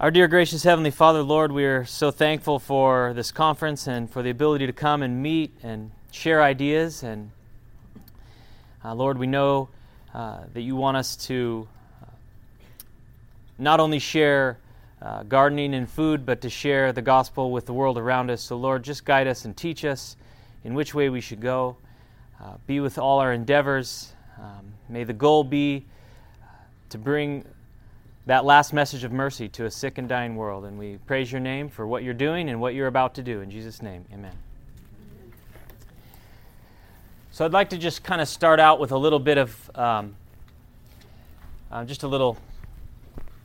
Our dear gracious Heavenly Father, Lord, we are so thankful for this conference and for the ability to come and meet and share ideas. And uh, Lord, we know uh, that you want us to uh, not only share uh, gardening and food, but to share the gospel with the world around us. So, Lord, just guide us and teach us in which way we should go. Uh, be with all our endeavors. Um, may the goal be uh, to bring that last message of mercy to a sick and dying world. And we praise your name for what you're doing and what you're about to do. In Jesus' name, amen. So I'd like to just kind of start out with a little bit of um, uh, just a little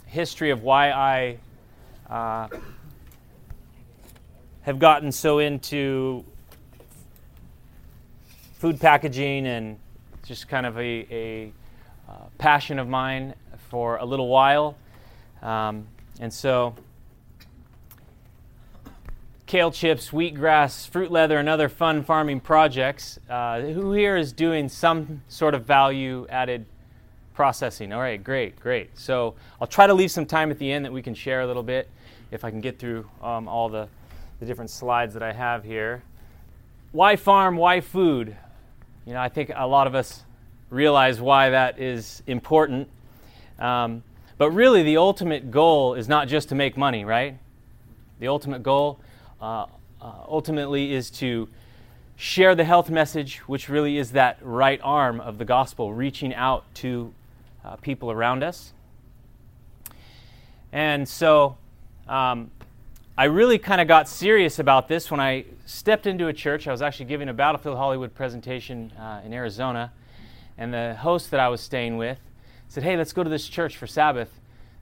history of why I uh, have gotten so into food packaging and just kind of a, a uh, passion of mine for a little while. Um, and so, kale chips, wheatgrass, fruit leather, and other fun farming projects. Uh, who here is doing some sort of value added processing? All right, great, great. So, I'll try to leave some time at the end that we can share a little bit if I can get through um, all the, the different slides that I have here. Why farm? Why food? You know, I think a lot of us realize why that is important. Um, but really, the ultimate goal is not just to make money, right? The ultimate goal uh, uh, ultimately is to share the health message, which really is that right arm of the gospel, reaching out to uh, people around us. And so um, I really kind of got serious about this when I stepped into a church. I was actually giving a Battlefield Hollywood presentation uh, in Arizona, and the host that I was staying with said, Hey, let's go to this church for Sabbath.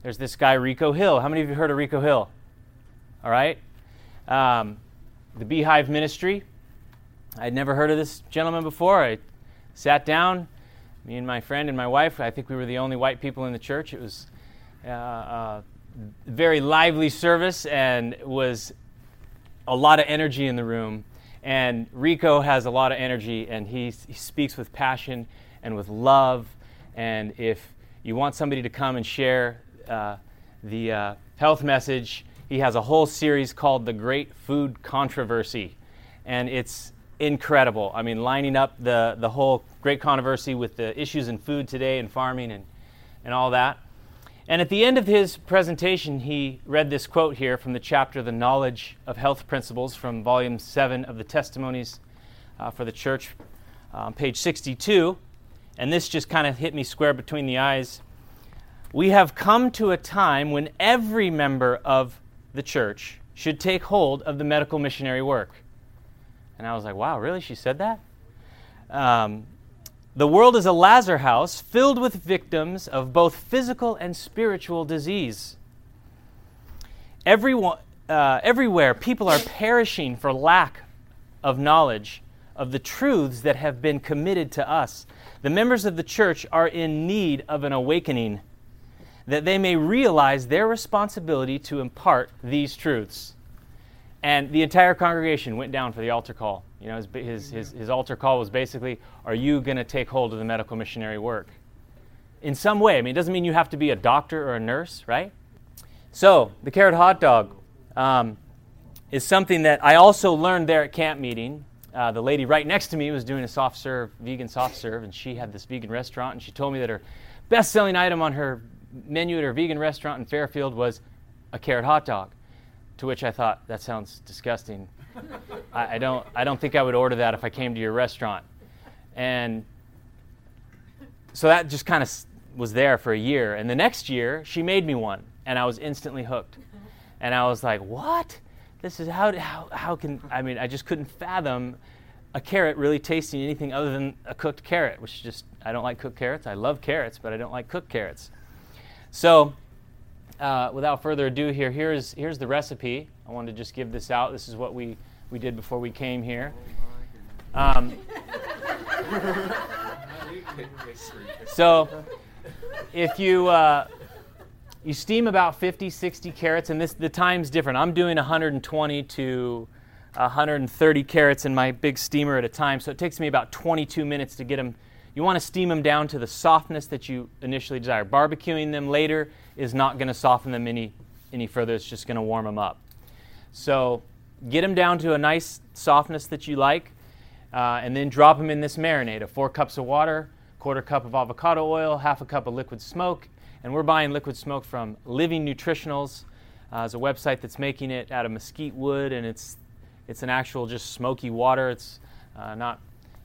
There's this guy, Rico Hill. How many of you heard of Rico Hill? All right. Um, the Beehive Ministry. I'd never heard of this gentleman before. I sat down, me and my friend and my wife. I think we were the only white people in the church. It was uh, a very lively service and was a lot of energy in the room. And Rico has a lot of energy, and he, he speaks with passion and with love. And if you want somebody to come and share uh, the uh, health message, he has a whole series called The Great Food Controversy. And it's incredible. I mean, lining up the, the whole great controversy with the issues in food today and farming and, and all that. And at the end of his presentation, he read this quote here from the chapter The Knowledge of Health Principles from volume 7 of the Testimonies uh, for the Church, uh, page 62 and this just kind of hit me square between the eyes. We have come to a time when every member of the church should take hold of the medical missionary work. And I was like, wow, really? She said that? Um, the world is a Lazar house filled with victims of both physical and spiritual disease. Everyone, uh, everywhere, people are perishing for lack of knowledge of the truths that have been committed to us the members of the church are in need of an awakening that they may realize their responsibility to impart these truths. And the entire congregation went down for the altar call. You know, his, his, his, his altar call was basically, Are you going to take hold of the medical missionary work? In some way. I mean, it doesn't mean you have to be a doctor or a nurse, right? So, the carrot hot dog um, is something that I also learned there at camp meeting uh, the lady right next to me was doing a soft serve, vegan soft serve, and she had this vegan restaurant, and she told me that her best selling item on her menu at her vegan restaurant in Fairfield was a carrot hot dog. To which I thought, that sounds disgusting. I, I, don't, I don't think I would order that if I came to your restaurant. And so that just kind of was there for a year. And the next year, she made me one, and I was instantly hooked. And I was like, what? This is how, how, how can, I mean, I just couldn't fathom a carrot really tasting anything other than a cooked carrot, which is just, I don't like cooked carrots. I love carrots, but I don't like cooked carrots. So, uh, without further ado, here, here's, here's the recipe. I wanted to just give this out. This is what we, we did before we came here. Um, so, if you, uh, you steam about 50, 60 carrots, and this the time's different. I'm doing 120 to 130 carrots in my big steamer at a time, so it takes me about 22 minutes to get them. You want to steam them down to the softness that you initially desire. Barbecuing them later is not going to soften them any any further. It's just going to warm them up. So get them down to a nice softness that you like, uh, and then drop them in this marinade of four cups of water, quarter cup of avocado oil, half a cup of liquid smoke. And we're buying liquid smoke from Living Nutritionals. Uh, it's a website that's making it out of mesquite wood, and it's it's an actual just smoky water. It's uh, not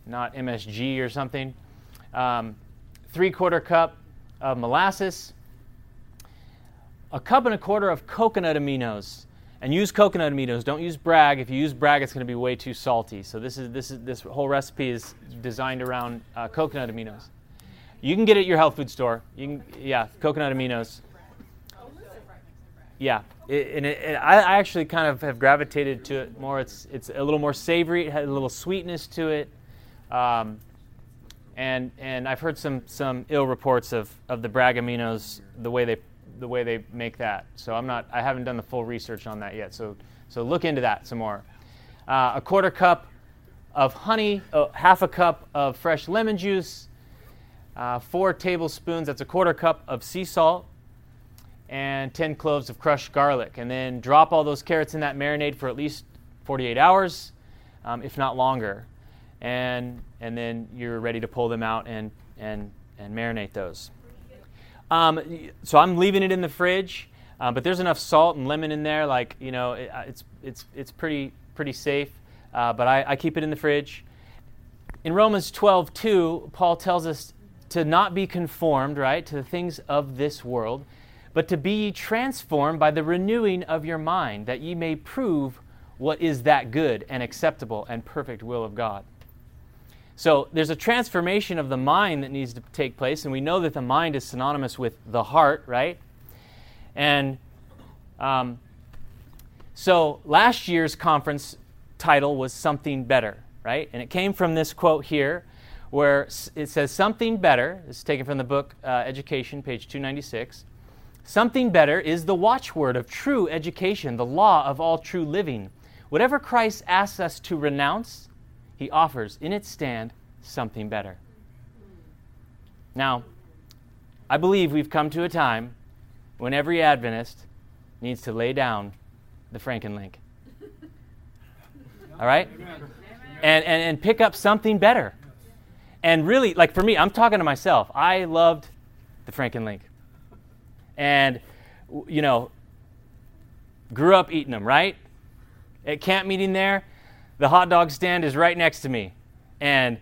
not MSG or something. Um, three quarter cup of molasses, a cup and a quarter of coconut aminos. And use coconut aminos. Don't use Bragg. If you use Bragg, it's going to be way too salty. So this is this is this whole recipe is designed around uh, coconut aminos. You can get it at your health food store. You can, yeah, coconut aminos. Yeah, it, and it, it, I actually kind of have gravitated to it more. It's it's a little more savory. It has a little sweetness to it. Um, and and I've heard some some ill reports of, of the Bragg aminos, the way they the way they make that. So I'm not I haven't done the full research on that yet. So so look into that some more. Uh, a quarter cup of honey, uh, half a cup of fresh lemon juice, uh, four tablespoons. That's a quarter cup of sea salt, and 10 cloves of crushed garlic. And then drop all those carrots in that marinade for at least 48 hours, um, if not longer and and then you're ready to pull them out and and and marinate those. Um, so I'm leaving it in the fridge, uh, but there's enough salt and lemon in there, like you know, it, uh, it's it's it's pretty pretty safe. Uh, but I, I, keep it in the fridge. In Romans 12:2, Paul tells us to not be conformed, right, to the things of this world, but to be transformed by the renewing of your mind, that ye may prove what is that good and acceptable and perfect will of God. So there's a transformation of the mind that needs to take place, and we know that the mind is synonymous with the heart, right? And um, so last year's conference title was Something Better, right? And it came from this quote here where it says, Something better, this is taken from the book uh, Education, page 296. Something better is the watchword of true education, the law of all true living. Whatever Christ asks us to renounce, he offers in its stand something better. Now, I believe we've come to a time when every Adventist needs to lay down the Frankenlink. All right? And, and, and pick up something better. And really, like for me, I'm talking to myself. I loved the Frankenlink. And, you know, grew up eating them, right? At camp meeting there, the hot dog stand is right next to me. And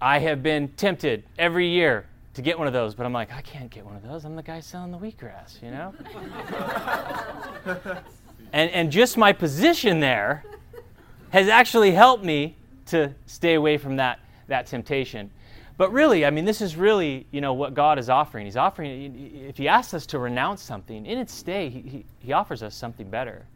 I have been tempted every year to get one of those, but I'm like, I can't get one of those. I'm the guy selling the wheatgrass, you know? and, and just my position there has actually helped me to stay away from that, that temptation. But really, I mean, this is really, you know, what God is offering. He's offering, if He asks us to renounce something, in its stay, He, he, he offers us something better.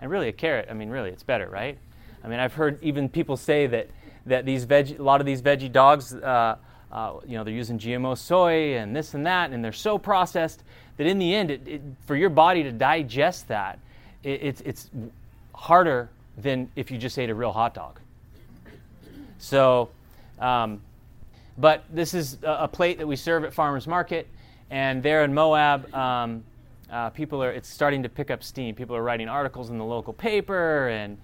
And really, a carrot, I mean, really, it's better, right? I mean, I've heard even people say that, that these veg, a lot of these veggie dogs, uh, uh, you know, they're using GMO soy and this and that, and they're so processed that in the end, it, it, for your body to digest that, it, it's, it's harder than if you just ate a real hot dog. So, um, but this is a, a, plate that we serve at farmers market, and there in Moab, um, uh, people are it's starting to pick up steam. People are writing articles in the local paper and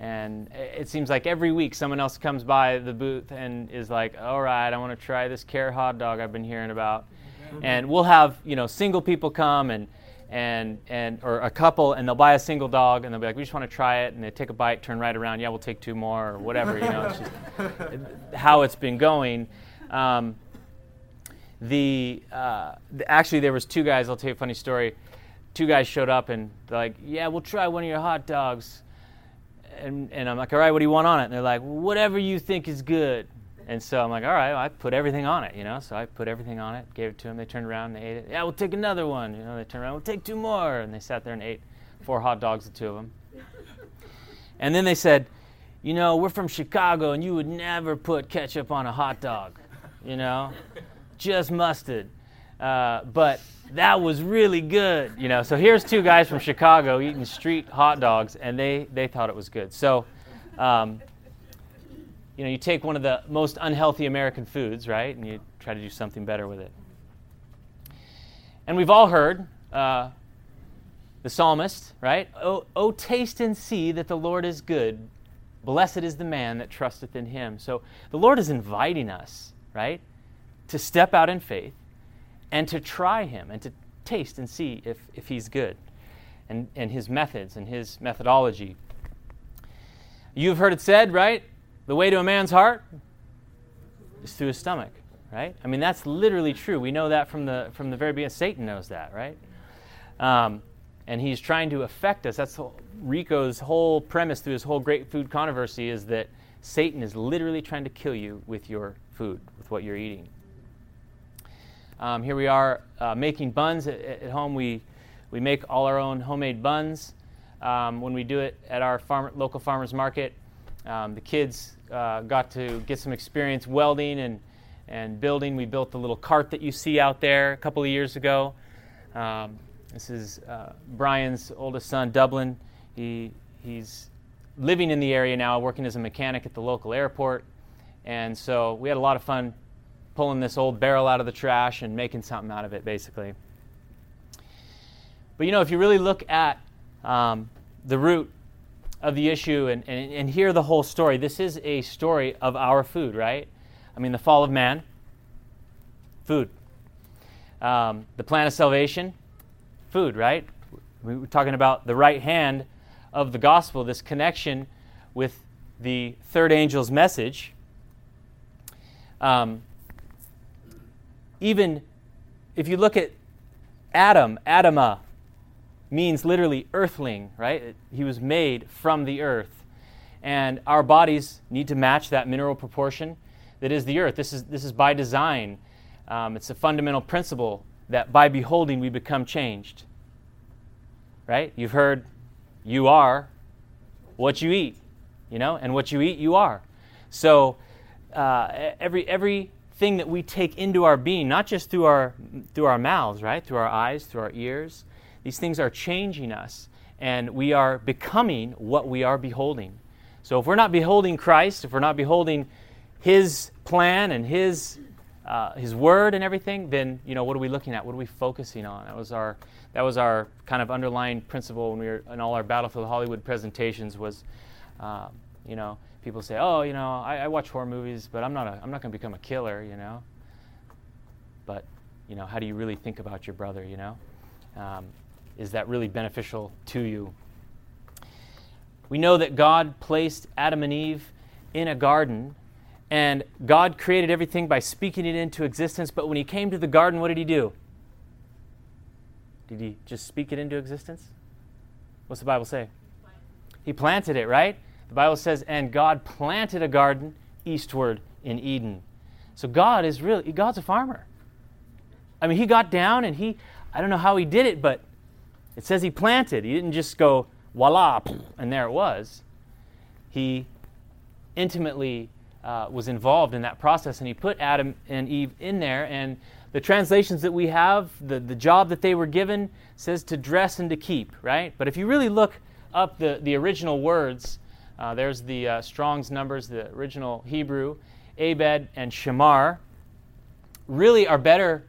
and it seems like every week someone else comes by the booth and is like, all right, I want to try this carrot hot dog I've been hearing about. And we'll have, you know, single people come and, and, and, or a couple and they'll buy a single dog and they'll be like, we just want to try it. And they take a bite, turn right around. Yeah, we'll take two more or whatever, you know, it's just how it's been going. Um, the, uh, the, actually there was two guys, I'll tell you a funny story. Two guys showed up and they're like, yeah, we'll try one of your hot dogs and, and I'm like, all right, what do you want on it? And they're like, whatever you think is good. And so I'm like, all right, well, I put everything on it, you know. So I put everything on it, gave it to them. They turned around and they ate it. Yeah, we'll take another one. You know, they turned around, we'll take two more. And they sat there and ate four hot dogs, the two of them. And then they said, you know, we're from Chicago and you would never put ketchup on a hot dog, you know, just mustard. Uh, but that was really good. You know, so here's two guys from Chicago eating street hot dogs, and they, they thought it was good. So, um, you know, you take one of the most unhealthy American foods, right, and you try to do something better with it. And we've all heard, uh, the psalmist, right? Oh, oh, taste and see that the Lord is good. Blessed is the man that trusteth in him. So the Lord is inviting us, right, to step out in faith and to try him and to taste and see if, if he's good and, and his methods and his methodology. You've heard it said, right? The way to a man's heart is through his stomach, right? I mean, that's literally true. We know that from the, from the very beginning. Satan knows that, right? Um, and he's trying to affect us. That's Rico's whole premise through his whole great food controversy is that Satan is literally trying to kill you with your food, with what you're eating. Um, here we are uh, making buns at, at, home. We, we make all our own homemade buns. Um, when we do it at our farm, local farmers market, um, the kids uh, got to get some experience welding and, and building. We built the little cart that you see out there a couple of years ago. Um, this is uh, Brian's oldest son, Dublin. He, he's living in the area now, working as a mechanic at the local airport. And so we had a lot of fun pulling this old barrel out of the trash and making something out of it, basically. But you know, if you really look at um, the root of the issue and, and, and hear the whole story, this is a story of our food, right? I mean, the fall of man, food. Um, the plan of salvation, food, right? We were talking about the right hand of the gospel, this connection with the third angel's message. Um, even if you look at Adam, Adama means literally earthling, right? He was made from the earth. And our bodies need to match that mineral proportion that is the earth. This is, this is by design. Um, it's a fundamental principle that by beholding we become changed. Right? You've heard, you are what you eat, you know, and what you eat, you are. So uh, every everything that we take into our being, not just through our through our mouths, right, through our eyes, through our ears, these things are changing us, and we are becoming what we are beholding. So if we're not beholding Christ, if we're not beholding His plan and His uh, his word and everything, then you know what are we looking at? What are we focusing on? That was our that was our kind of underlying principle when we were in all our Battlefield Hollywood presentations. Was uh, you know people say, oh you know I, I watch horror movies, but I'm not a, I'm not going to become a killer, you know. But you know how do you really think about your brother? You know, um, is that really beneficial to you? We know that God placed Adam and Eve in a garden and God created everything by speaking it into existence, but when he came to the garden, what did he do? Did he just speak it into existence? What's the Bible say? He planted it, right? The Bible says, and God planted a garden eastward in Eden. So God is really, God's a farmer. I mean, he got down and he, I don't know how he did it, but it says he planted. He didn't just go, voila, and there it was. He intimately uh, was involved in that process, and he put Adam and Eve in there. And the translations that we have, the, the job that they were given, says to dress and to keep, right? But if you really look up the, the original words, uh, there's the uh, Strong's numbers, the original Hebrew, Abed and Shamar, really are better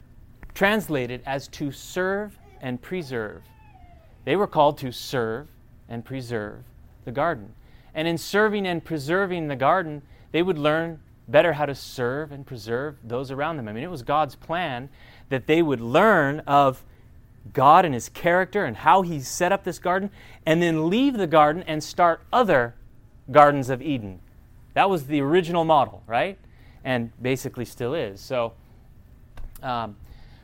translated as to serve and preserve. They were called to serve and preserve the garden. And in serving and preserving the garden, they would learn better how to serve and preserve those around them. I mean, it was God's plan that they would learn of God and His character and how He set up this garden, and then leave the garden and start other gardens of Eden. That was the original model, right? And basically still is. So, um,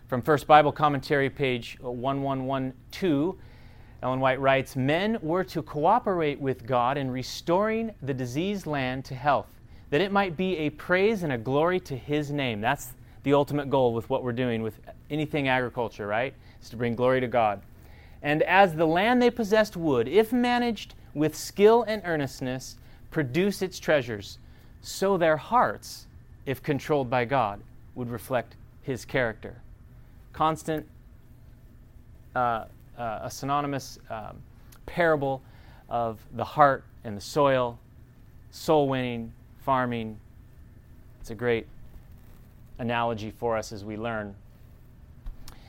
from First Bible Commentary, page 1112, Ellen White writes Men were to cooperate with God in restoring the diseased land to health that it might be a praise and a glory to His name. That's the ultimate goal with what we're doing with anything agriculture, right? Is to bring glory to God. And as the land they possessed would, if managed with skill and earnestness, produce its treasures, so their hearts, if controlled by God, would reflect His character. Constant, uh, uh, a synonymous um, parable of the heart and the soil, soul winning, farming. It's a great analogy for us as we learn.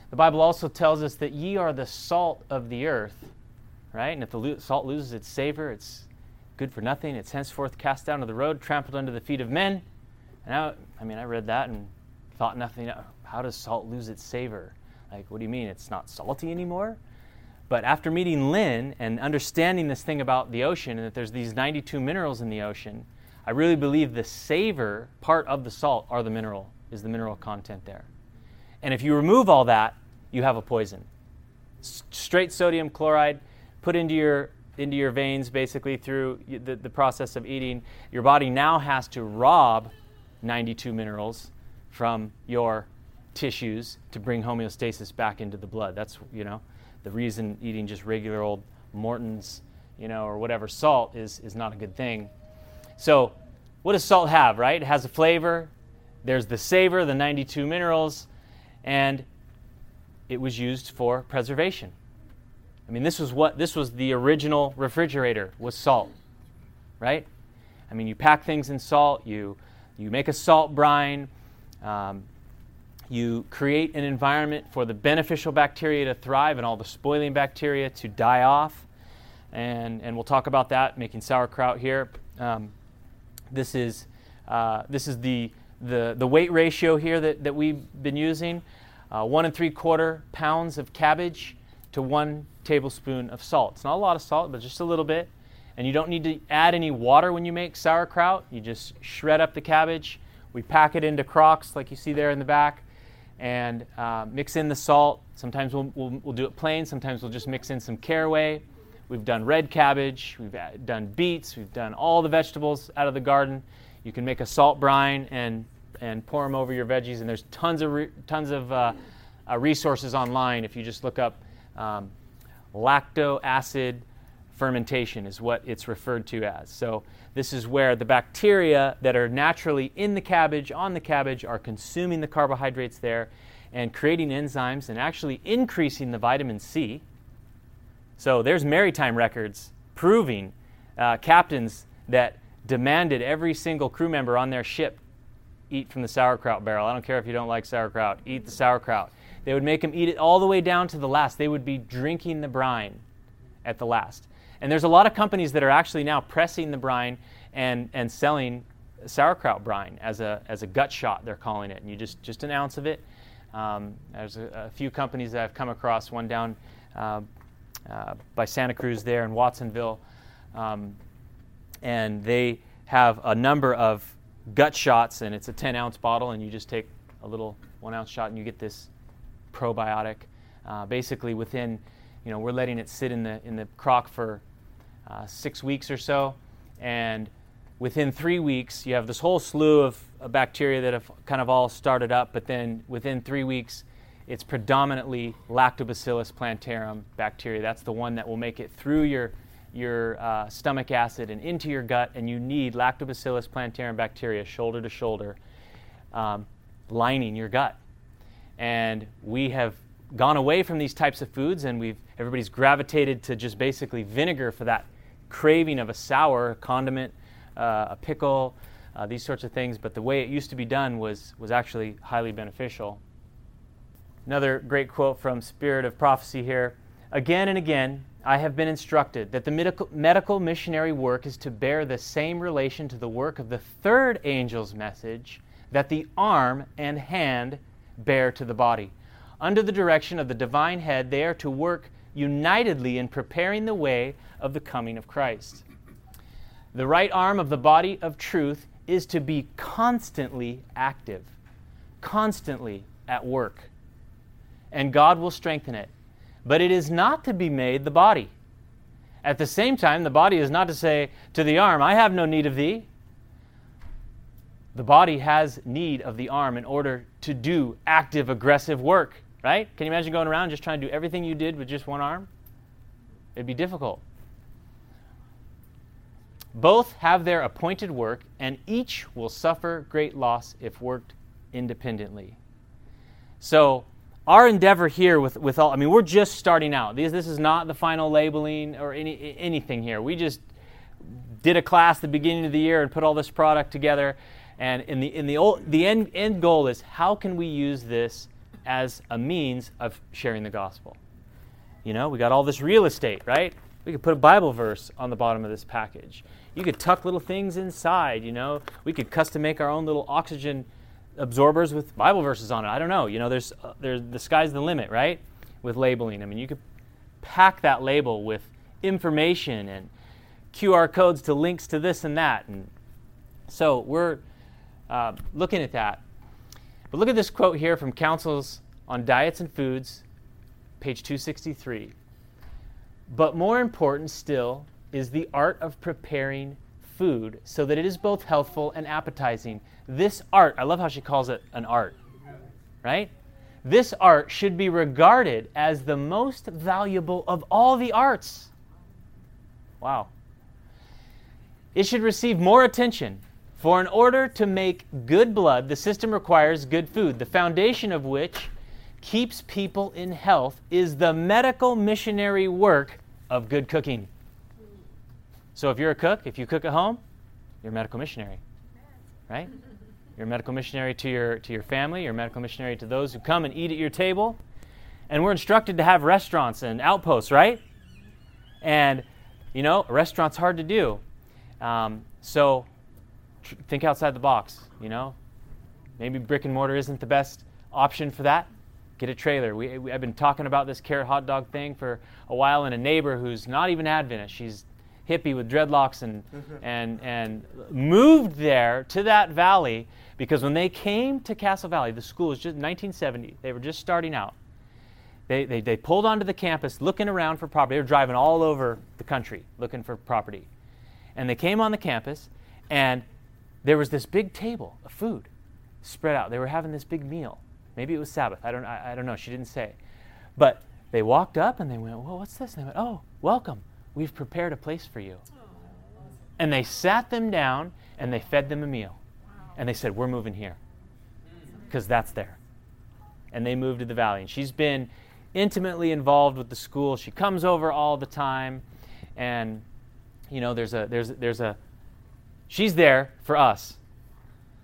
The Bible also tells us that ye are the salt of the earth, right? And if the salt loses its savor, it's good for nothing. It's henceforth cast down to the road, trampled under the feet of men. And I, I mean, I read that and thought nothing. How does salt lose its savor? Like, what do you mean? It's not salty anymore? But after meeting Lynn and understanding this thing about the ocean and that there's these 92 minerals in the ocean, I really believe the savor part of the salt are the mineral, is the mineral content there. And if you remove all that, you have a poison. Straight sodium chloride put into your into your veins basically through the, the process of eating. Your body now has to rob 92 minerals from your tissues to bring homeostasis back into the blood. That's, you know, the reason eating just regular old Morton's, you know, or whatever salt is, is not a good thing. So, what does salt have, right? It has a flavor, there's the savor, the 92 minerals, and it was used for preservation. I mean, this was what this was the original refrigerator was salt, right? I mean, you pack things in salt, you you make a salt brine, um, you create an environment for the beneficial bacteria to thrive and all the spoiling bacteria to die off. And, and we'll talk about that, making sauerkraut here. Um, this is, uh, this is the, the, the weight ratio here that, that we've been using. Uh, one and three quarter pounds of cabbage to one tablespoon of salt. It's not a lot of salt, but just a little bit. And you don't need to add any water when you make sauerkraut. You just shred up the cabbage. We pack it into crocks like you see there in the back and uh, mix in the salt. Sometimes we'll, we'll, we'll, do it plain, sometimes we'll just mix in some caraway. We've done red cabbage, we've done beets, we've done all the vegetables out of the garden. You can make a salt brine and, and pour them over your veggies, and there's tons of, re- tons of uh, uh, resources online if you just look up um, lacto acid fermentation is what it's referred to as. So this is where the bacteria that are naturally in the cabbage, on the cabbage, are consuming the carbohydrates there and creating enzymes and actually increasing the vitamin C. So there's maritime records proving uh, captains that demanded every single crew member on their ship eat from the sauerkraut barrel. I don't care if you don't like sauerkraut, eat the sauerkraut. They would make them eat it all the way down to the last. They would be drinking the brine at the last. And there's a lot of companies that are actually now pressing the brine and, and selling sauerkraut brine as a, as a gut shot, they're calling it. And you just, just an ounce of it. Um, there's a, a, few companies that I've come across, one down uh, uh, by Santa Cruz there in Watsonville. Um, and they have a number of gut shots, and it's a 10 ounce bottle, and you just take a little one ounce shot and you get this probiotic. Uh, basically, within, you know, we're letting it sit in the, in the crock for uh, six weeks or so. And within three weeks, you have this whole slew of, of bacteria that have kind of all started up, but then within three weeks, it's predominantly Lactobacillus plantarum bacteria. That's the one that will make it through your, your uh, stomach acid and into your gut, and you need Lactobacillus plantarum bacteria shoulder to shoulder um, lining your gut. And we have gone away from these types of foods, and we've everybody's gravitated to just basically vinegar for that craving of a sour condiment, uh, a pickle, uh, these sorts of things. But the way it used to be done was, was actually highly beneficial. Another great quote from Spirit of Prophecy here. Again and again, I have been instructed that the medical, medical missionary work is to bear the same relation to the work of the third angel's message that the arm and hand bear to the body. Under the direction of the divine head, they are to work unitedly in preparing the way of the coming of Christ. The right arm of the body of truth is to be constantly active, constantly at work, and God will strengthen it. But it is not to be made the body. At the same time, the body is not to say to the arm, I have no need of thee. The body has need of the arm in order to do active, aggressive work, right? Can you imagine going around just trying to do everything you did with just one arm? It'd be difficult. Both have their appointed work, and each will suffer great loss if worked independently. So, our endeavor here with, with all, I mean, we're just starting out. This, this is not the final labeling or any, anything here. We just did a class at the beginning of the year and put all this product together. And in the, in the, old, the end, end goal is how can we use this as a means of sharing the gospel. You know, we got all this real estate, right? We could put a Bible verse on the bottom of this package. You could tuck little things inside, you know. We could custom make our own little oxygen absorbers with Bible verses on it. I don't know. You know, there's, uh, there's the sky's the limit, right? With labeling. I mean, you could pack that label with information and QR codes to links to this and that. And so we're uh, looking at that. But look at this quote here from Counsels on Diets and Foods, page 263. But more important still is the art of preparing food so that it is both healthful and appetizing. This art, I love how she calls it an art, right? This art should be regarded as the most valuable of all the arts. Wow. It should receive more attention, for in order to make good blood, the system requires good food, the foundation of which keeps people in health is the medical missionary work of good cooking. So if you're a cook, if you cook at home, you're a medical missionary, right? You're a medical missionary to your, to your family, you're a medical missionary to those who come and eat at your table. And we're instructed to have restaurants and outposts, right? And, you know, a restaurant's hard to do. Um, so think outside the box, you know? Maybe brick and mortar isn't the best option for that get a trailer. We, we, I've been talking about this carrot hot dog thing for a while, and a neighbor who's not even Adventist, she's hippie with dreadlocks and, mm-hmm. and, and moved there to that valley because when they came to Castle Valley, the school was just 1970, they were just starting out. They, they, they pulled onto the campus looking around for property. They were driving all over the country looking for property. And they came on the campus, and there was this big table of food spread out. They were having this big meal. Maybe it was Sabbath. I don't, I, I don't know. She didn't say. But they walked up and they went, Well, what's this? And they went, Oh, welcome. We've prepared a place for you. And they sat them down and they fed them a meal. And they said, We're moving here because that's there. And they moved to the valley. And she's been intimately involved with the school. She comes over all the time. And, you know, there's a, there's, there's a, she's there for us.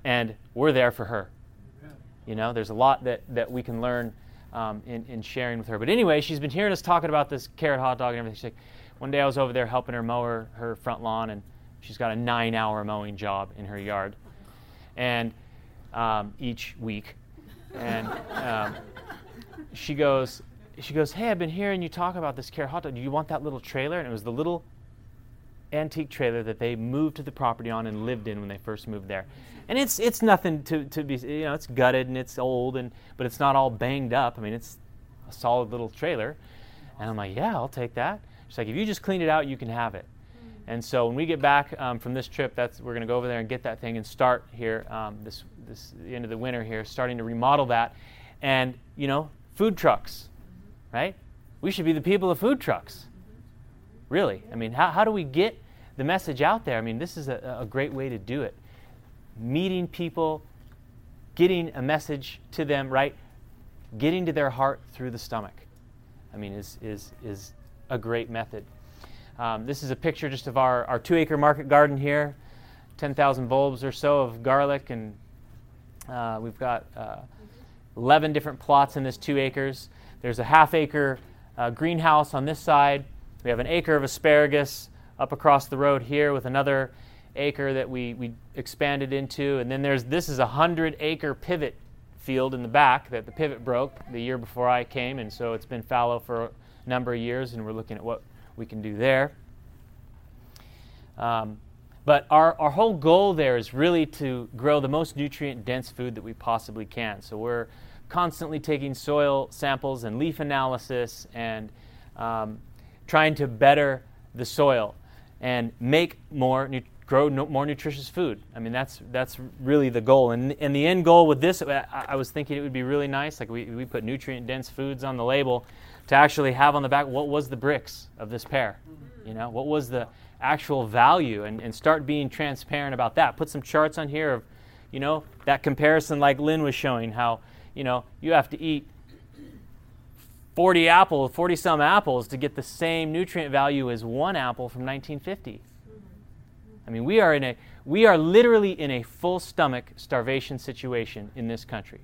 And we're there for her. You know, there's a lot that, that we can learn um, in, in sharing with her. But anyway, she's been hearing us talking about this carrot hot dog and everything. She's like, one day I was over there helping her mow her, her front lawn, and she's got a nine hour mowing job in her yard. And um, each week. And um, she goes, she goes, hey, I've been hearing you talk about this carrot hot dog. Do you want that little trailer? And it was the little antique trailer that they moved to the property on and lived in when they first moved there. And it's it's nothing to, to be you know it's gutted and it's old and but it's not all banged up. I mean it's a solid little trailer. And I'm like, yeah, I'll take that. She's like, if you just clean it out, you can have it. And so when we get back um, from this trip, that's we're going to go over there and get that thing and start here um, this this end of the winter here, starting to remodel that, and you know, food trucks, right? We should be the people of food trucks. Really, I mean, how how do we get the message out there. I mean, this is a, a great way to do it. Meeting people, getting a message to them, right? Getting to their heart through the stomach. I mean, is, is, is a great method. Um, this is a picture just of our, our two acre market garden here 10,000 bulbs or so of garlic, and uh, we've got uh, 11 different plots in this two acres. There's a half acre uh, greenhouse on this side. We have an acre of asparagus, up across the road here with another acre that we, we expanded into. And then there's this is a 100 acre pivot field in the back that the pivot broke the year before I came. And so it's been fallow for a number of years, and we're looking at what we can do there. Um, but our, our whole goal there is really to grow the most nutrient dense food that we possibly can. So we're constantly taking soil samples and leaf analysis and um, trying to better the soil and make more, nu- grow no, more nutritious food. I mean, that's that's really the goal. And and the end goal with this, I, I was thinking it would be really nice, like we we put nutrient dense foods on the label, to actually have on the back what was the Brix of this pear, mm-hmm. you know, what was the actual value, and and start being transparent about that. Put some charts on here of, you know, that comparison like Lynn was showing how, you know, you have to eat 40 apples, 40 some apples to get the same nutrient value as one apple from 1950. I mean, we are in a we are literally in a full stomach starvation situation in this country.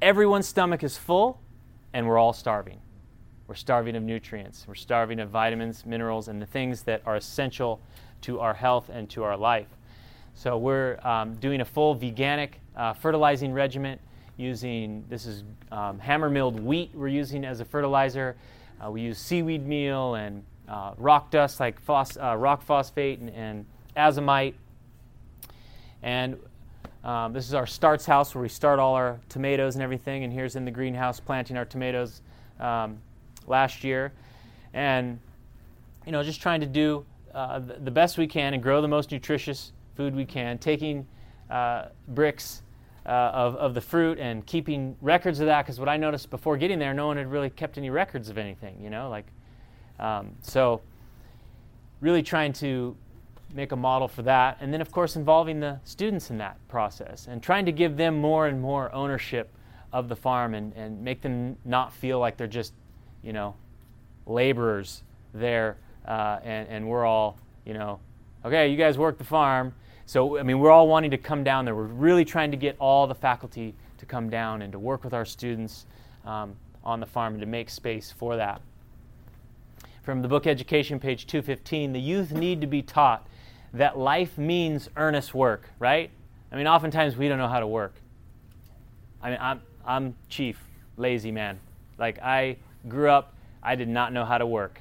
everyone's stomach is full and we're all starving. We're starving of nutrients, we're starving of vitamins, minerals, and the things that are essential to our health and to our life. So we're um, doing a full veganic uh, fertilizing regimen using this is um, hammer milled wheat we're using as a fertilizer. Uh, we use seaweed meal and uh, rock dust like phos- uh, rock phosphate and, and azomite. And um, this is our starts house where we start all our tomatoes and everything. And here's in the greenhouse planting our tomatoes um, last year. And, you know, just trying to do uh, the best we can and grow the most nutritious food we can, taking uh, Brix uh, of, of the fruit and keeping records of that. Because what I noticed before getting there, no one had really kept any records of anything, you know, like, um, so really trying to make a model for that. And then, of course, involving the students in that process and trying to give them more and more ownership of the farm and, and make them not feel like they're just, you know, laborers there uh, and, and we're all, you know, okay, you guys work the farm. So, I mean, we're all wanting to come down there. We're really trying to get all the faculty to come down and to work with our students um, on the farm and to make space for that. From the book Education, page 215, the youth need to be taught that life means earnest work, right? I mean, oftentimes we don't know how to work. I mean, I'm, I'm chief, lazy man. Like, I grew up, I did not know how to work.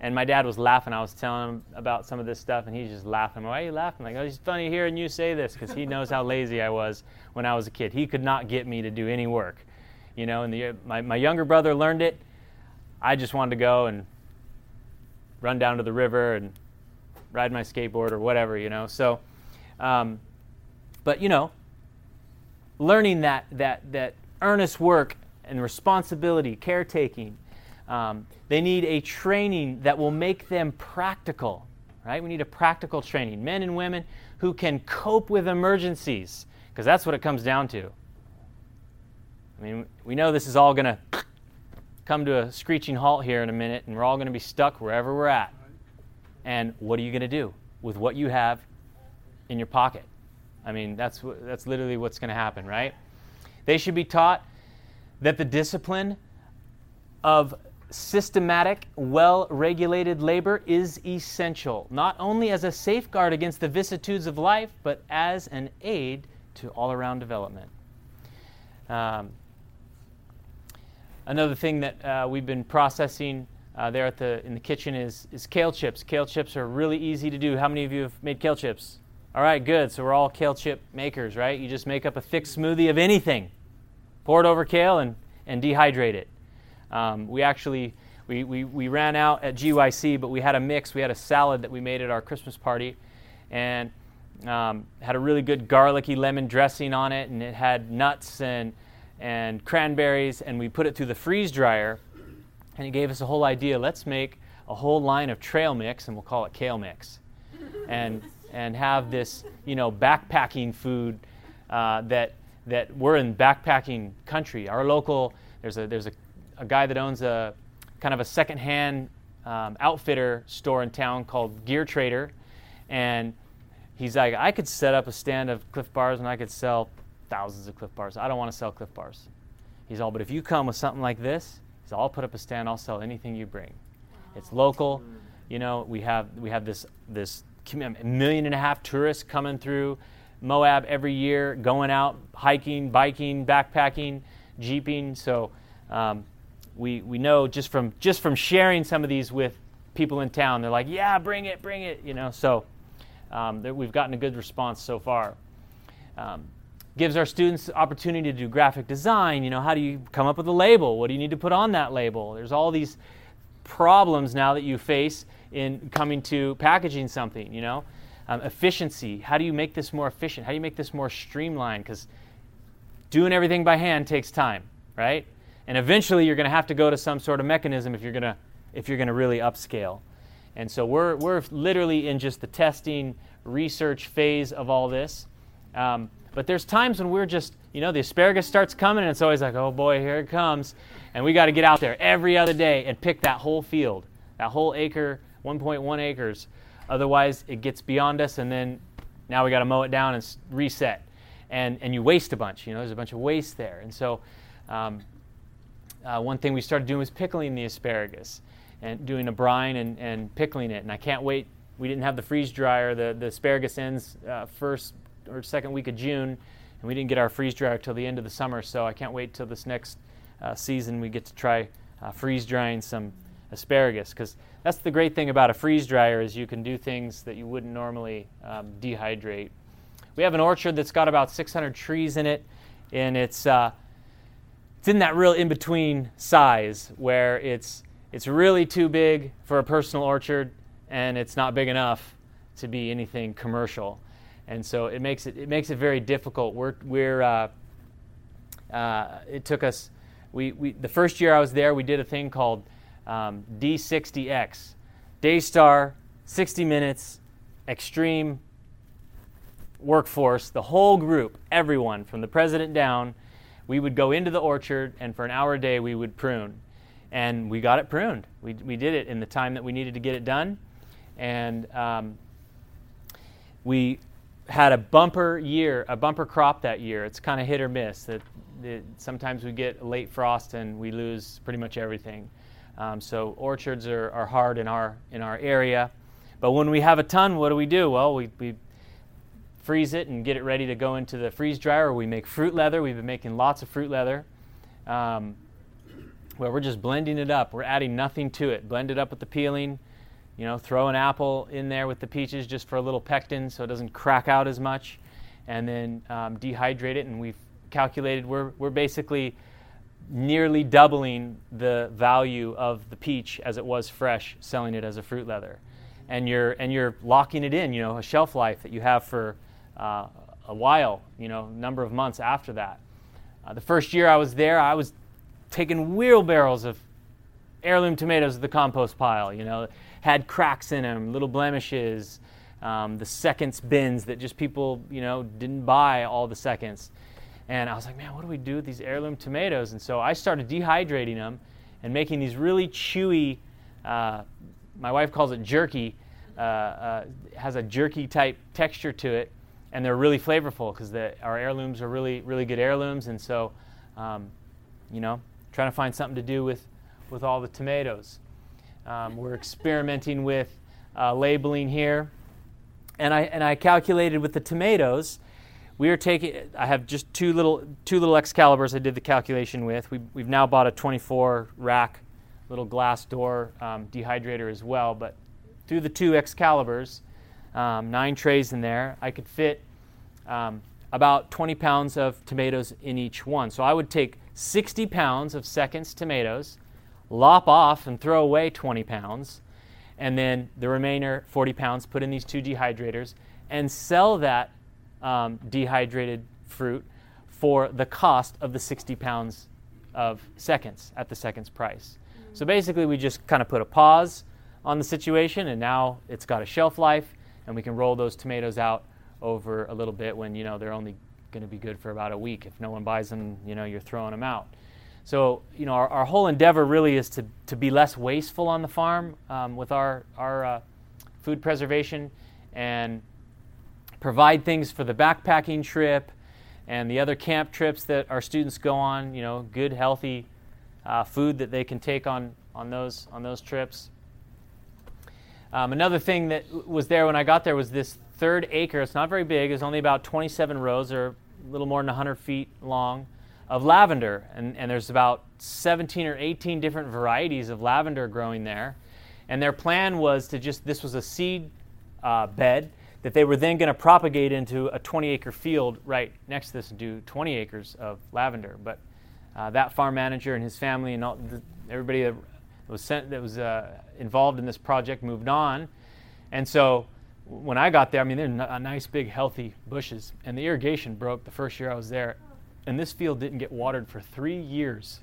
And my dad was laughing. I was telling him about some of this stuff, and he's just laughing. Why are you laughing? Like, oh, it's funny hearing you say this because he knows how lazy I was when I was a kid. He could not get me to do any work. You know, and the, my, my younger brother learned it. I just wanted to go and run down to the river and ride my skateboard or whatever, you know. So, um, but you know, learning that that that earnest work and responsibility, caretaking, um, they need a training that will make them practical. Right? We need a practical training. Men and women who can cope with emergencies, because that's what it comes down to. I mean, we know this is all going to come to a screeching halt here in a minute, and we're all going to be stuck wherever we're at. And what are you going to do with what you have in your pocket? I mean, that's, that's literally what's going to happen, right? They should be taught that the discipline of systematic, well regulated labor is essential, not only as a safeguard against the vicissitudes of life, but as an aid to all around development. Um, another thing that uh, we've been processing uh, there at the in the kitchen is is kale chips. Kale chips are really easy to do. How many of you have made kale chips? All right, good. So we're all kale chip makers, right? You just make up a thick smoothie of anything, pour it over kale, and and dehydrate it. Um, we actually we, we, we ran out at GYC, but we had a mix. We had a salad that we made at our Christmas party, and um, had a really good garlicky lemon dressing on it, and it had nuts and and cranberries, and we put it through the freeze dryer and it gave us a whole idea. Let's make a whole line of trail mix, and we'll call it kale mix, and and have this you know backpacking food uh, that that we're in backpacking country. Our local there's a there's a, a guy that owns a kind of a secondhand um, outfitter store in town called Gear Trader, and he's like, I could set up a stand of Clif Bars and I could sell thousands of Clif Bars. I don't want to sell Clif Bars. He's all, but if you come with something like this, so I'll put up a stand. I'll sell anything you bring. It's local. You know, we have we have this this million and a half tourists coming through Moab every year, going out hiking, biking, backpacking, jeeping. So um, we we know just from just from sharing some of these with people in town, they're like, yeah, bring it, bring it. You know, so um, we've gotten a good response so far. Um, gives our students opportunity to do graphic design. You know, how do you come up with a label? What do you need to put on that label? There's all these problems now that you face in coming to packaging something, you know. Um, efficiency. How do you make this more efficient? How do you make this more streamlined? Because doing everything by hand takes time, right? And eventually you're going to have to go to some sort of mechanism if you're going to if you're going to really upscale. And so we're we're literally in just the testing research phase of all this. Um, but there's times when we're just, you know, the asparagus starts coming and it's always like, oh boy, here it comes. And we got to get out there every other day and pick that whole field, that whole acre, 1.1 acres. Otherwise, it gets beyond us and then now we got to mow it down and reset. and, and you waste a bunch. You know, there's a bunch of waste there. And so um, uh, one thing we started doing was pickling the asparagus and doing a brine and, and pickling it. And I can't wait. We didn't have the freeze dryer. The, the asparagus ends uh, first or second week of June, and we didn't get our freeze dryer till the end of the summer. So I can't wait till this next uh, season we get to try uh, freeze drying some asparagus because that's the great thing about a freeze dryer is you can do things that you wouldn't normally um, dehydrate. We have an orchard that's got about 600 trees in it, and it's uh, it's in that real in between size where it's it's really too big for a personal orchard and it's not big enough to be anything commercial, and so it makes it it makes it very difficult. We're we're uh, uh, it took us we, we the first year I was there we did a thing called um, D60X Daystar 60 minutes extreme workforce the whole group everyone from the president down we would go into the orchard and for an hour a day we would prune. And we got it pruned. We, we did it in the time that we needed to get it done. And um, we had a bumper year a bumper crop that year. It's kind of hit or miss. That, sometimes we get late frost and we lose pretty much everything. Um, so orchards are, are hard in our in our area. But when we have a ton what do we do? Well we, we freeze it and get it ready to go into the freeze dryer. We make fruit leather. We've been making lots of fruit leather. Um, we're just blending it up. We're adding nothing to it. Blend it up with the peeling. You know, throw an apple in there with the peaches just for a little pectin so it doesn't crack out as much. And then um, dehydrate it. And we've calculated we're, we're basically nearly doubling the value of the peach as it was fresh, selling it as a fruit leather. And you're, and you're locking it in, you know, a shelf life that you have for uh, a while, you know, number of months after that. Uh, the first year I was there, I was taking wheelbarrows of heirloom tomatoes to the compost pile, you know, had cracks in them, little blemishes, um, the seconds bins that just people, you know, didn't buy all the seconds. And I was like, man, what do we do with these heirloom tomatoes? And so I started dehydrating them and making these really chewy, uh, my wife calls it jerky, uh, uh, has a jerky type texture to it and they're really flavorful because our heirlooms are really really good heirlooms, and so um, you know trying to find something to do with with all the tomatoes. Um, we're experimenting with uh, labeling here, and I and I calculated with the tomatoes. We are taking. I have just two little two little Excaliburs. I did the calculation with. We, we've now bought a 24 rack, little glass door um, dehydrator as well. But through the two Excaliburs, um, nine trays in there, I could fit um, about 20 pounds of tomatoes in each one. So I would take 60 pounds of seconds tomatoes, lop off and throw away 20 pounds, and then the remainder 40 pounds put in these two dehydrators and sell that um, dehydrated fruit for the cost of the 60 pounds of seconds at the seconds price. So basically, we just kind of put a pause on the situation, and now it's got a shelf life, and we can roll those tomatoes out over a little bit when you know they're only going to be good for about a week. If no one buys them, you know you're throwing them out. So you know our, our whole endeavor really is to, to be less wasteful on the farm um, with our our uh, food preservation and provide things for the backpacking trip and the other camp trips that our students go on. You know, good healthy uh, food that they can take on on those on those trips. Um, another thing that was there when I got there was this third acre. It's not very big. It's only about 27 rows, or a little more than 100 feet long, of lavender. And, and there's about 17 or 18 different varieties of lavender growing there. And their plan was to just, this was a seed uh, bed that they were then going to propagate into a 20 acre field right next to this and do 20 acres of lavender. But uh, that farm manager and his family and all, the, everybody that was, sent, that was uh, involved in this project moved on. And so when I got there, I mean, they're nice, big, healthy bushes, and the irrigation broke the first year I was there, and this field didn't get watered for three years.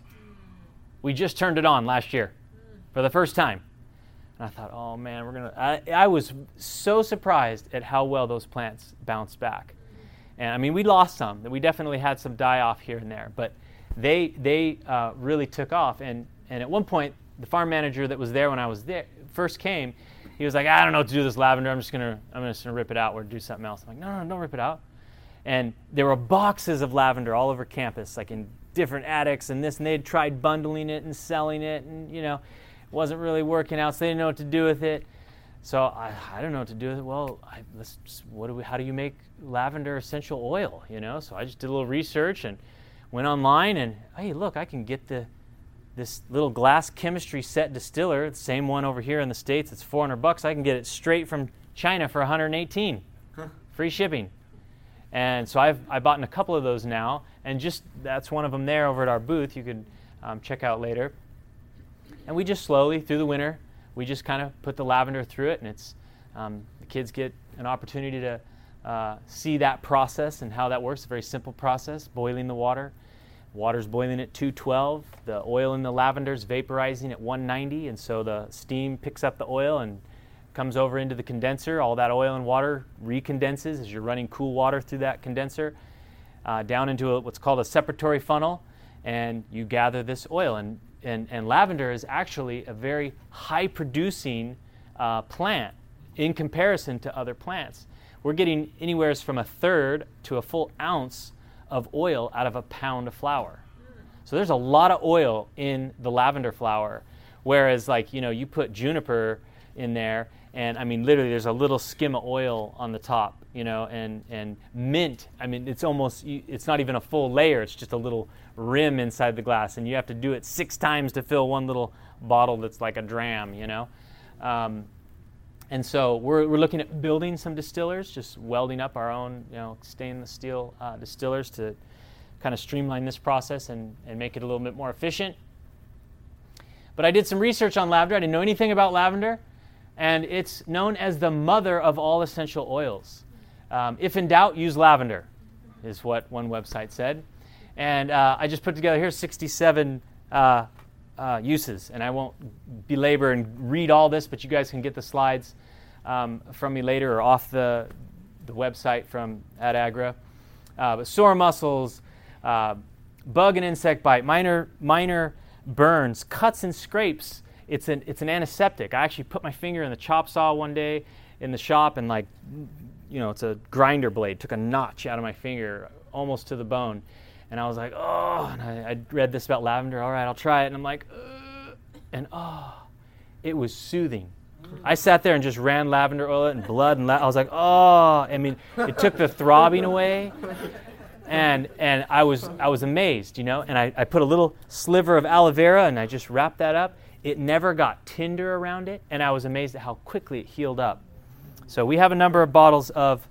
We just turned it on last year for the first time. And I thought, oh man, we're gonna. I, I was so surprised at how well those plants bounced back. And I mean, we lost some. We definitely had some die off here and there, but they they uh, really took off. And and at one point, the farm manager that was there when I was there first came, he was like, I don't know what to do with this lavender. I'm just gonna I'm just gonna rip it out or do something else. I'm like, no, no, no don't rip it out. And there were boxes of lavender all over campus, like in different attics and this, and they'd tried bundling it and selling it, and you know, it wasn't really working out, so they didn't know what to do with it. So I, I don't know what to do with it. Well, I, what do we, how do you make lavender essential oil? You know, so I just did a little research and went online and hey, look, I can get the this little glass chemistry set distiller, the same one over here in the states. It's 400 bucks. I can get it straight from China for 118, huh. free shipping. And so I've I bought in a couple of those now, and just that's one of them there over at our booth. You could um, check out later. And we just slowly through the winter, we just kind of put the lavender through it, and it's um, the kids get an opportunity to uh, see that process and how that works. A very simple process: boiling the water. Water's boiling at 212. The oil in the lavender is vaporizing at 190, and so the steam picks up the oil and comes over into the condenser. All that oil and water recondenses as you're running cool water through that condenser uh, down into a, what's called a separatory funnel, and you gather this oil. And, and, and lavender is actually a very high producing uh, plant in comparison to other plants. We're getting anywhere from a third to a full ounce of oil out of a pound of flower. So there's a lot of oil in the lavender flower. Whereas, like, you know, you put juniper in there and I mean literally there's a little skim of oil on the top, you know, and and mint. I mean it's almost it's not even a full layer. It's just a little rim inside the glass, and you have to do it six times to fill one little bottle that's like a dram, you know. Um, and so we're, we're looking at building some distillers, just welding up our own, you know, stainless steel uh, distillers to kind of streamline this process and, and make it a little bit more efficient. But I did some research on lavender. I didn't know anything about lavender and it's known as the mother of all essential oils. Um, if in doubt, use lavender, is what one website said. And uh, I just put together here 67 uh, uh, uses, and I won't belabor and read all this, but you guys can get the slides um, from me later or off the, the website from AdAgra. Uh, but sore muscles, uh, bug and insect bite, minor, minor burns, cuts and scrapes, it's an it's an antiseptic. I actually put my finger in the chop saw one day in the shop and like you know it's a grinder blade took a notch out of my finger almost to the bone and i was like oh and i, I read this about lavender. All right i'll try it. And i'm like Ugh. and oh it was soothing. I sat there and just ran lavender oil and blood and la- i was like oh i mean it took the throbbing away. And and i was i was amazed you know? And I, I put a little sliver of aloe vera and i just wrapped that up. It never got tinder around it, and I was amazed at how quickly it healed up. So we have a number of bottles of,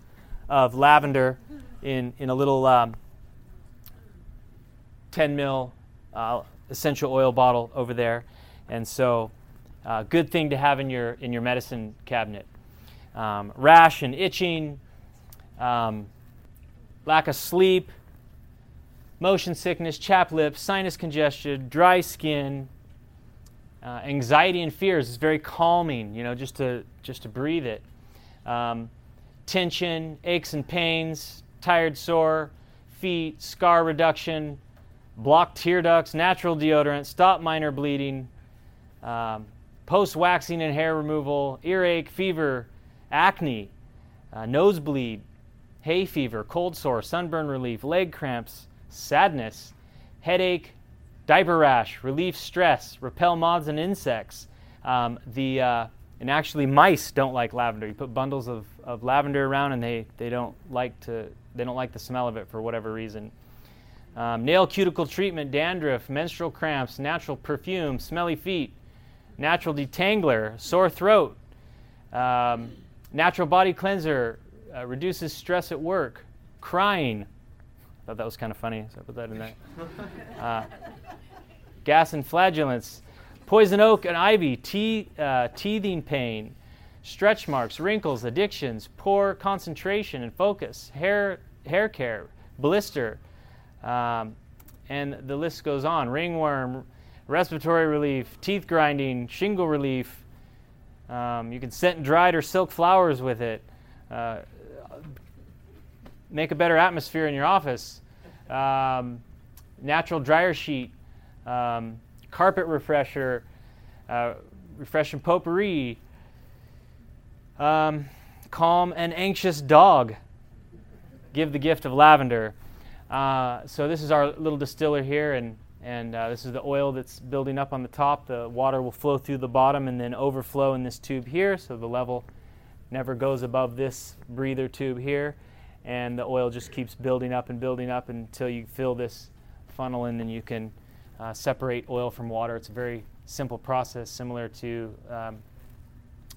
of lavender in, in a little um, 10 mil uh, essential oil bottle over there. And so, uh, good thing to have in your, in your medicine cabinet. Um, rash and itching, um, lack of sleep, motion sickness, chapped lips, sinus congestion, dry skin, uh, anxiety and fears is very calming, you know, just to just to breathe it. Um, tension, aches and pains, tired, sore feet, scar reduction, blocked tear ducts, natural deodorant, stop minor bleeding, um, post waxing and hair removal, earache, fever, acne, uh, nosebleed, hay fever, cold sore, sunburn relief, leg cramps, sadness, headache, diaper rash, relieve stress, repel moths and insects. Um, the, uh, and actually, mice don't like lavender. You put bundles of, of lavender around, and they, they don't like to they don't like the smell of it for whatever reason. Um, nail cuticle treatment, dandruff, menstrual cramps, natural perfume, smelly feet, natural detangler, sore throat, um, natural body cleanser, uh, reduces stress at work, crying. I thought that was kind of funny, so I put that in there. Uh, gas and flagellants, poison oak and ivy, te- uh, teething pain, stretch marks, wrinkles, addictions, poor concentration and focus, hair, hair care, blister, um, and the list goes on. Ringworm, respiratory relief, teeth grinding, shingle relief. Um, you can scent dried or silk flowers with it. Uh, make a better atmosphere in your office. Um, natural dryer sheet, um, carpet refresher, uh, refreshing potpourri, um, calm and anxious dog. give the gift of lavender. Uh, so this is our little distiller here, and and uh, this is the oil that's building up on the top. The water will flow through the bottom and then overflow in this tube here, so the level never goes above this breather tube here, and the oil just keeps building up and building up until you fill this funnel, and then you can uh, separate oil from water. It's a very simple process, similar to um,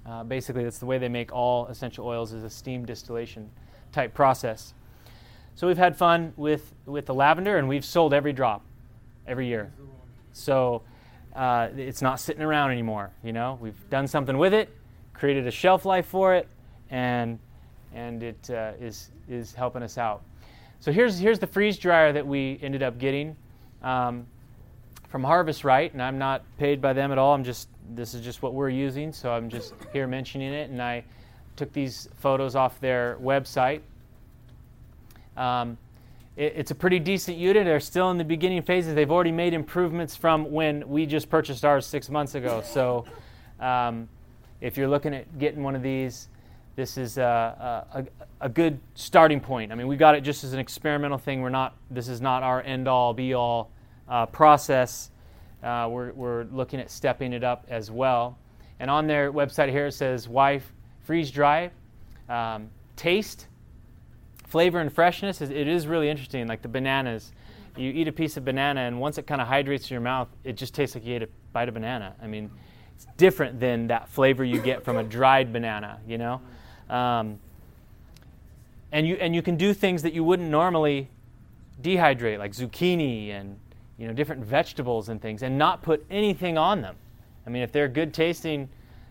uh, basically that's the way they make all essential oils is a steam distillation type process. So we've had fun with with the lavender, and we've sold every drop every year. So uh, it's not sitting around anymore. You know, we've done something with it, created a shelf life for it, and and it uh, is is helping us out. So here's here's the freeze dryer that we ended up getting um, from Harvest Right, and I'm not paid by them at all. I'm just this is just what we're using, so I'm just here mentioning it. And I took these photos off their website. Um, it, it's a pretty decent unit. They're still in the beginning phases. They've already made improvements from when we just purchased ours six months ago. So um, if you're looking at getting one of these, this is a, a, a, good starting point. I mean, we got it just as an experimental thing. We're not. This is not our end all, be all uh, process. Uh, we're, we're looking at stepping it up as well. And on their website here it says why freeze dry, um, taste, flavor, and freshness. Is, it is really interesting. Like the bananas, you eat a piece of banana, and once it kind of hydrates in your mouth, it just tastes like you ate a bite of banana. I mean, it's different than that flavor you get from a dried banana. You know. Um, and you and you can do things that you wouldn't normally dehydrate, like zucchini and you know, different vegetables and things and not put anything on them. I mean, if they're good tasting,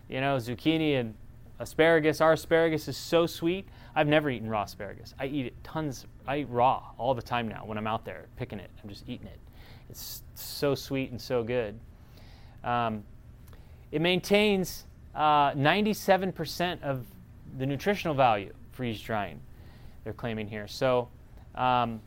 you know, zucchini and asparagus, our asparagus is so sweet. I've never eaten raw asparagus. I eat it tons. I eat raw all the time now when I'm out there picking it. I'm just eating it. It's so sweet and so good. Um, it maintains uh, 97% of the nutritional value freeze drying, they're claiming here. So um,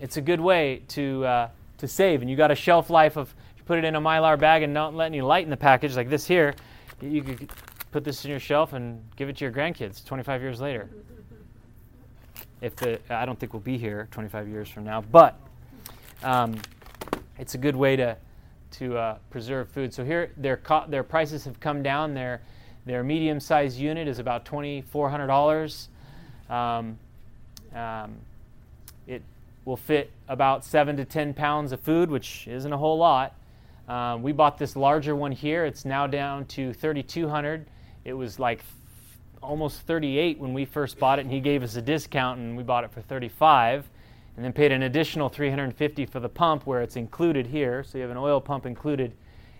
it's a good way to. Uh, to save. And you got a shelf life of you put it in a mylar bag and don't let any light in the package like this here. You could put this in your shelf and give it to your grandkids 25 years later. If the I don't think we'll be here 25 years from now, but um, it's a good way to to uh, preserve food. So here their co- their prices have come down. Their their medium sized unit is about twenty four hundred dollars. Um, um, it will fit about seven to 10 pounds of food, which isn't a whole lot. Um, we bought this larger one here. It's now down to 3,200. It was like almost 38 when we first bought it, and he gave us a discount, and we bought it for 35, and then paid an additional 350 for the pump, where it's included here. So you have an oil pump included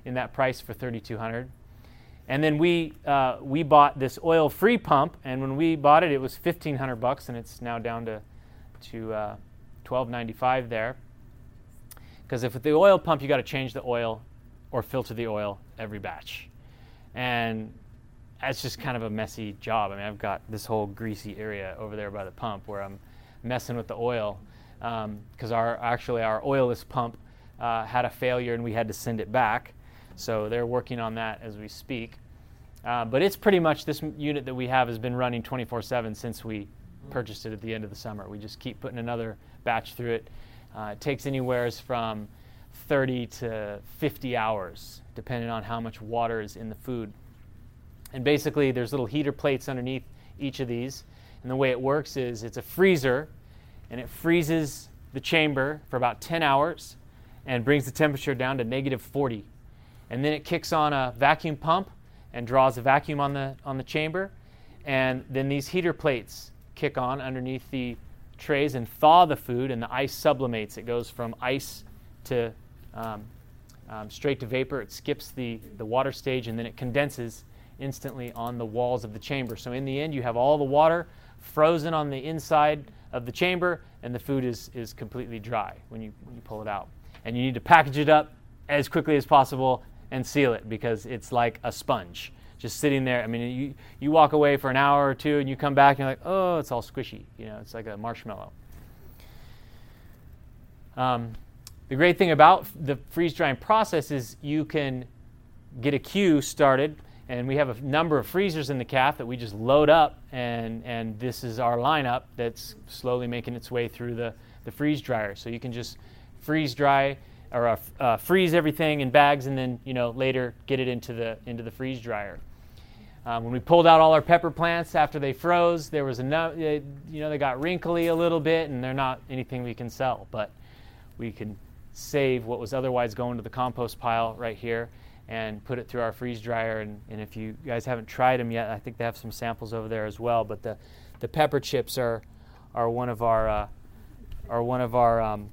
in that price for 3,200. And then we uh, we bought this oil-free pump, and when we bought it, it was 1,500 bucks, and it's now down to to uh, 1295 there. Because if with the oil pump, you got to change the oil or filter the oil every batch. And that's just kind of a messy job. I mean, I've got this whole greasy area over there by the pump where I'm messing with the oil because um, our actually our oilless pump uh, had a failure and we had to send it back. So they're working on that as we speak. Uh, but it's pretty much this unit that we have has been running 24/7 since we purchased it at the end of the summer. We just keep putting another batch through it. Uh, it takes anywhere from 30 to 50 hours, depending on how much water is in the food. And basically, there's little heater plates underneath each of these. And the way it works is it's a freezer, and it freezes the chamber for about 10 hours and brings the temperature down to negative 40. And then it kicks on a vacuum pump and draws a vacuum on the, on the chamber. And then these heater plates kick on underneath the trays and thaw the food, and the ice sublimates. It goes from ice to um, um, straight to vapor. It skips the, the water stage, and then it condenses instantly on the walls of the chamber. So in the end, you have all the water frozen on the inside of the chamber, and the food is, is completely dry when you, when you pull it out. And you need to package it up as quickly as possible and seal it because it's like a sponge just sitting there. I mean, you, you walk away for an hour or two and you come back and you're like, oh, it's all squishy. You know, it's like a marshmallow. Um, the great thing about the freeze drying process is you can get a queue started and we have a number of freezers in the calf that we just load up, and, and this is our lineup that's slowly making its way through the, the freeze dryer. So you can just freeze dry or uh, uh, freeze everything in bags, and then you know later get it into the into the freeze dryer. Um, when we pulled out all our pepper plants after they froze, there was enough, you know, they got wrinkly a little bit, and they're not anything we can sell, but we can save what was otherwise going to the compost pile right here and put it through our freeze dryer. And, and if you guys haven't tried them yet, I think they have some samples over there as well. But the, the pepper chips are, are one of our, uh, are one of our, um,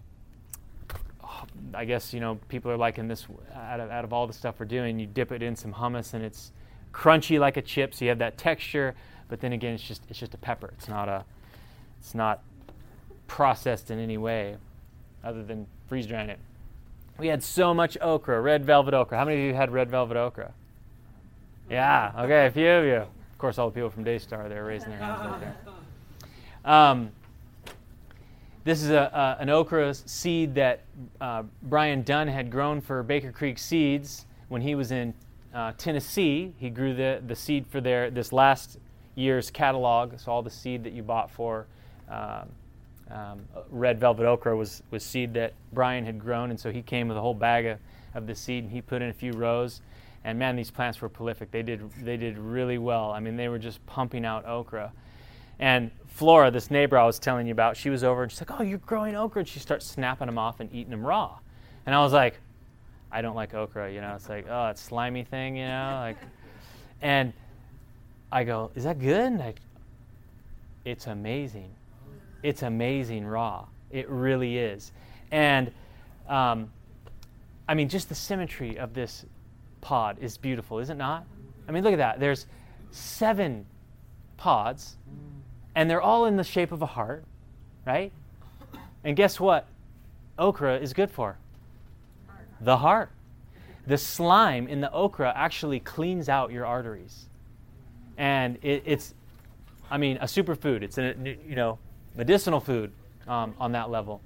I guess, you know, people are liking this out of, out of all the stuff we're doing. You dip it in some hummus and it's crunchy like a chip, so you have that texture. But then again, it's just, it's just a pepper. It's not a, it's not processed in any way other than freeze drying it. We had so much okra, red velvet okra. How many of you had red velvet okra? Yeah, okay, a few of you. Of course, all the people from Daystar, they're raising their hands right there. Um, this is a, an okra seed that uh, Brian Dunn had grown for Baker Creek Seeds when he was in uh, Tennessee. He grew the, the seed for their this last year's catalog, so all the seed that you bought for um, um, red velvet okra was, was seed that Brian had grown, and so he came with a whole bag of, of the seed, and he put in a few rows. And man, these plants were prolific. They did they did really well. I mean, they were just pumping out okra. And Flora, this neighbor I was telling you about, she was over and she's like, "Oh, you're growing okra," and she starts snapping them off and eating them raw. And I was like, "I don't like okra," you know. It's like, oh, it's slimy thing, you know, like. And I go, "Is that good?" And I, it's amazing it's amazing raw. It really is. And um, I mean, just the symmetry of this pod is beautiful, is it not? I mean, look at that. There's seven pods, and they're all in the shape of a heart, right? And guess what? Okra is good for the heart. The slime in the okra actually cleans out your arteries, and it, it's, I mean, a superfood. It's a you know medicinal food um, on that level.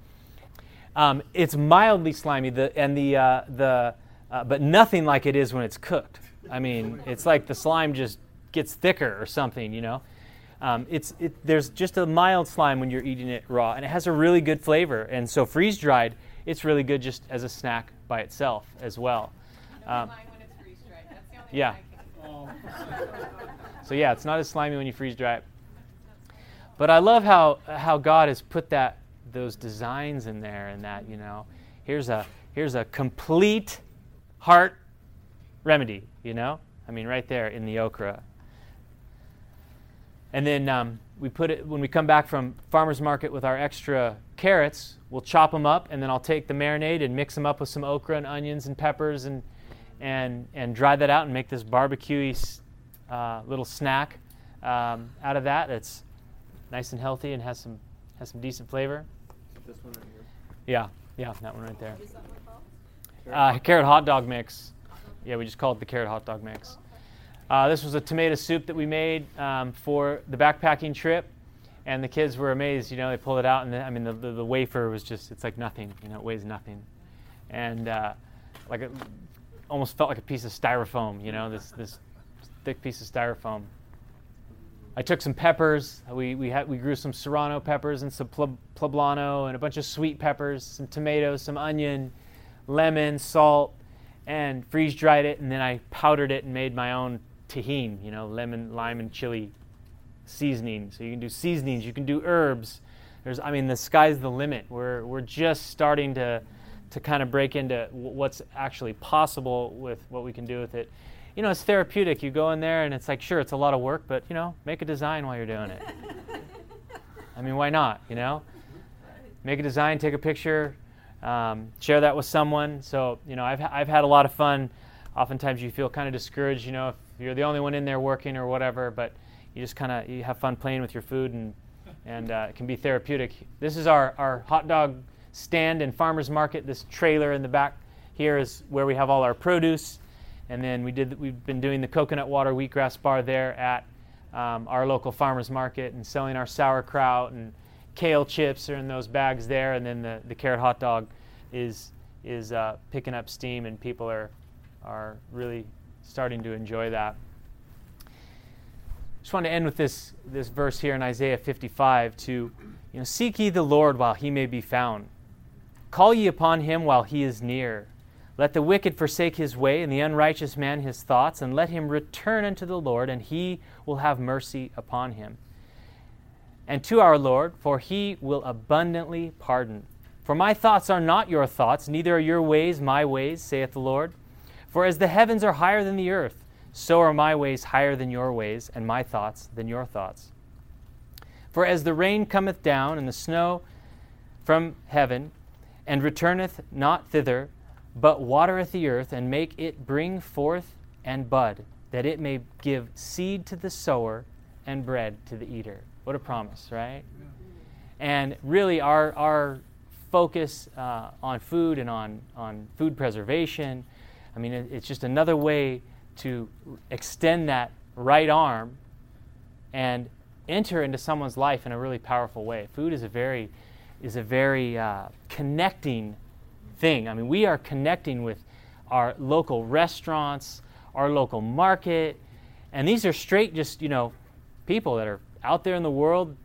Um, it's mildly slimy, the, and the, uh, the, uh, but nothing like it is when it's cooked. I mean, it's like the slime just gets thicker or something, you know. Um, it's, it, there's just a mild slime when you're eating it raw, and it has a really good flavor. And so freeze dried, it's really good just as a snack by itself as well. Um, yeah. so yeah, it's not as slimy when you freeze dry it. But I love how, how God has put that those designs in there and that, you know, here's a here's a complete heart remedy, you know? I mean, right there in the okra. And then um, we put it, when we come back from farmer's market with our extra carrots, we'll chop them up and then I'll take the marinade and mix them up with some okra and onions and peppers and, and, and dry that out and make this barbecue uh, little snack um, out of that. It's nice and healthy and has some has some decent flavor. This one right here. Yeah, yeah, that one right there. Uh, carrot hot dog mix. Yeah, we just call it the carrot hot dog mix. Uh, this was a tomato soup that we made um, for the backpacking trip, and the kids were amazed. You know, they pulled it out, and the, I mean, the, the, the, wafer was just—it's like nothing. You know, it weighs nothing, and uh, like it almost felt like a piece of styrofoam. You know, this this thick piece of styrofoam. I took some peppers. We, we, had, we grew some serrano peppers and some poblano and a bunch of sweet peppers, some tomatoes, some onion, lemon, salt, and freeze dried it. And then I powdered it and made my own Tajín, you know, lemon, lime, and chili seasoning. So you can do seasonings, you can do herbs. There's, I mean, the sky's the limit. We're, we're just starting to, to kind of break into what's actually possible with what we can do with it you know, it's therapeutic. You go in there and it's like, sure, it's a lot of work, but, you know, make a design while you're doing it. I mean, why not, you know? Make a design, take a picture, um, share that with someone. So, you know, I've, I've had a lot of fun. Oftentimes you feel kind of discouraged, you know, if you're the only one in there working or whatever, but you just kind of, you have fun playing with your food and, and uh, it can be therapeutic. This is our, our hot dog stand and farmer's market. This trailer in the back here is where we have all our produce. And then we did, we've been doing the coconut water wheatgrass bar there at um, our local farmers market and selling our sauerkraut and kale chips are in those bags there. And then the, the carrot hot dog is, is uh, picking up steam and people are, are really starting to enjoy that. just want to end with this, this verse here in Isaiah 55 to, you know, seek ye the Lord while he may be found. Call ye upon him while he is near. Let the wicked forsake his way, and the unrighteous man his thoughts, and let him return unto the Lord, and he will have mercy upon him. And to our Lord, for he will abundantly pardon. For my thoughts are not your thoughts, neither are your ways my ways, saith the Lord. For as the heavens are higher than the earth, so are my ways higher than your ways, and my thoughts than your thoughts. For as the rain cometh down, and the snow from heaven, and returneth not thither, but watereth the earth, and make it bring forth and bud, that it may give seed to the sower and bread to the eater. What a promise, right? And really, our, our focus uh, on food and on, on food preservation, I mean, it, it's just another way to extend that right arm and enter into someone's life in a really powerful way. Food is a very, is a very uh, connecting thing. I mean, we are connecting with our local restaurants, our local market, and these are straight just, you know, people that are out there in the world.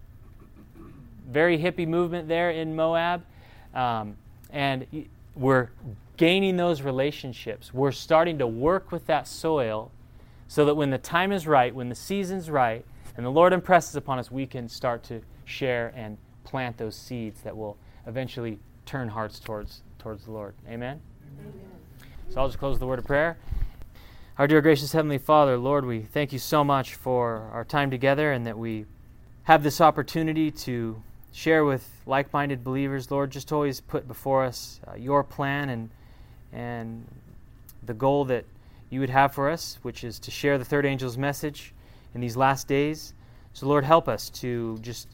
Very hippie movement there in Moab. Um, and we're gaining those relationships. We're starting to work with that soil so that when the time is right, when the season's right, and the Lord impresses upon us, we can start to share and plant those seeds that will eventually turn hearts towards towards the Lord. Amen? Amen. So I'll just close the word of prayer. Our dear gracious Heavenly Father, Lord, we thank you so much for our time together and that we have this opportunity to share with like minded believers. Lord, just always put before us uh, your plan and, and the goal that you would have for us, which is to share the third angel's message in these last days. So, Lord, help us to just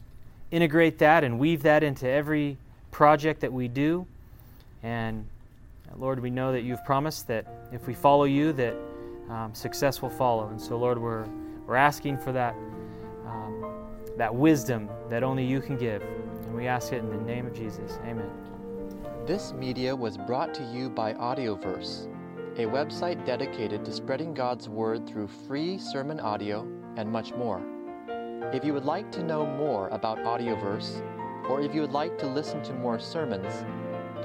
integrate that and weave that into every project that we do. And uh, Lord, we know that you've promised that if we follow you, that um, success will follow. And so, Lord, we're, we're asking for that, um, that wisdom that only you can give. And we ask it in the name of Jesus. Amen. This media was brought to you by Audioverse, a website dedicated to spreading God's Word through free sermon audio and much more. If you would like to know more about Audioverse, or if you would like to listen to more sermons,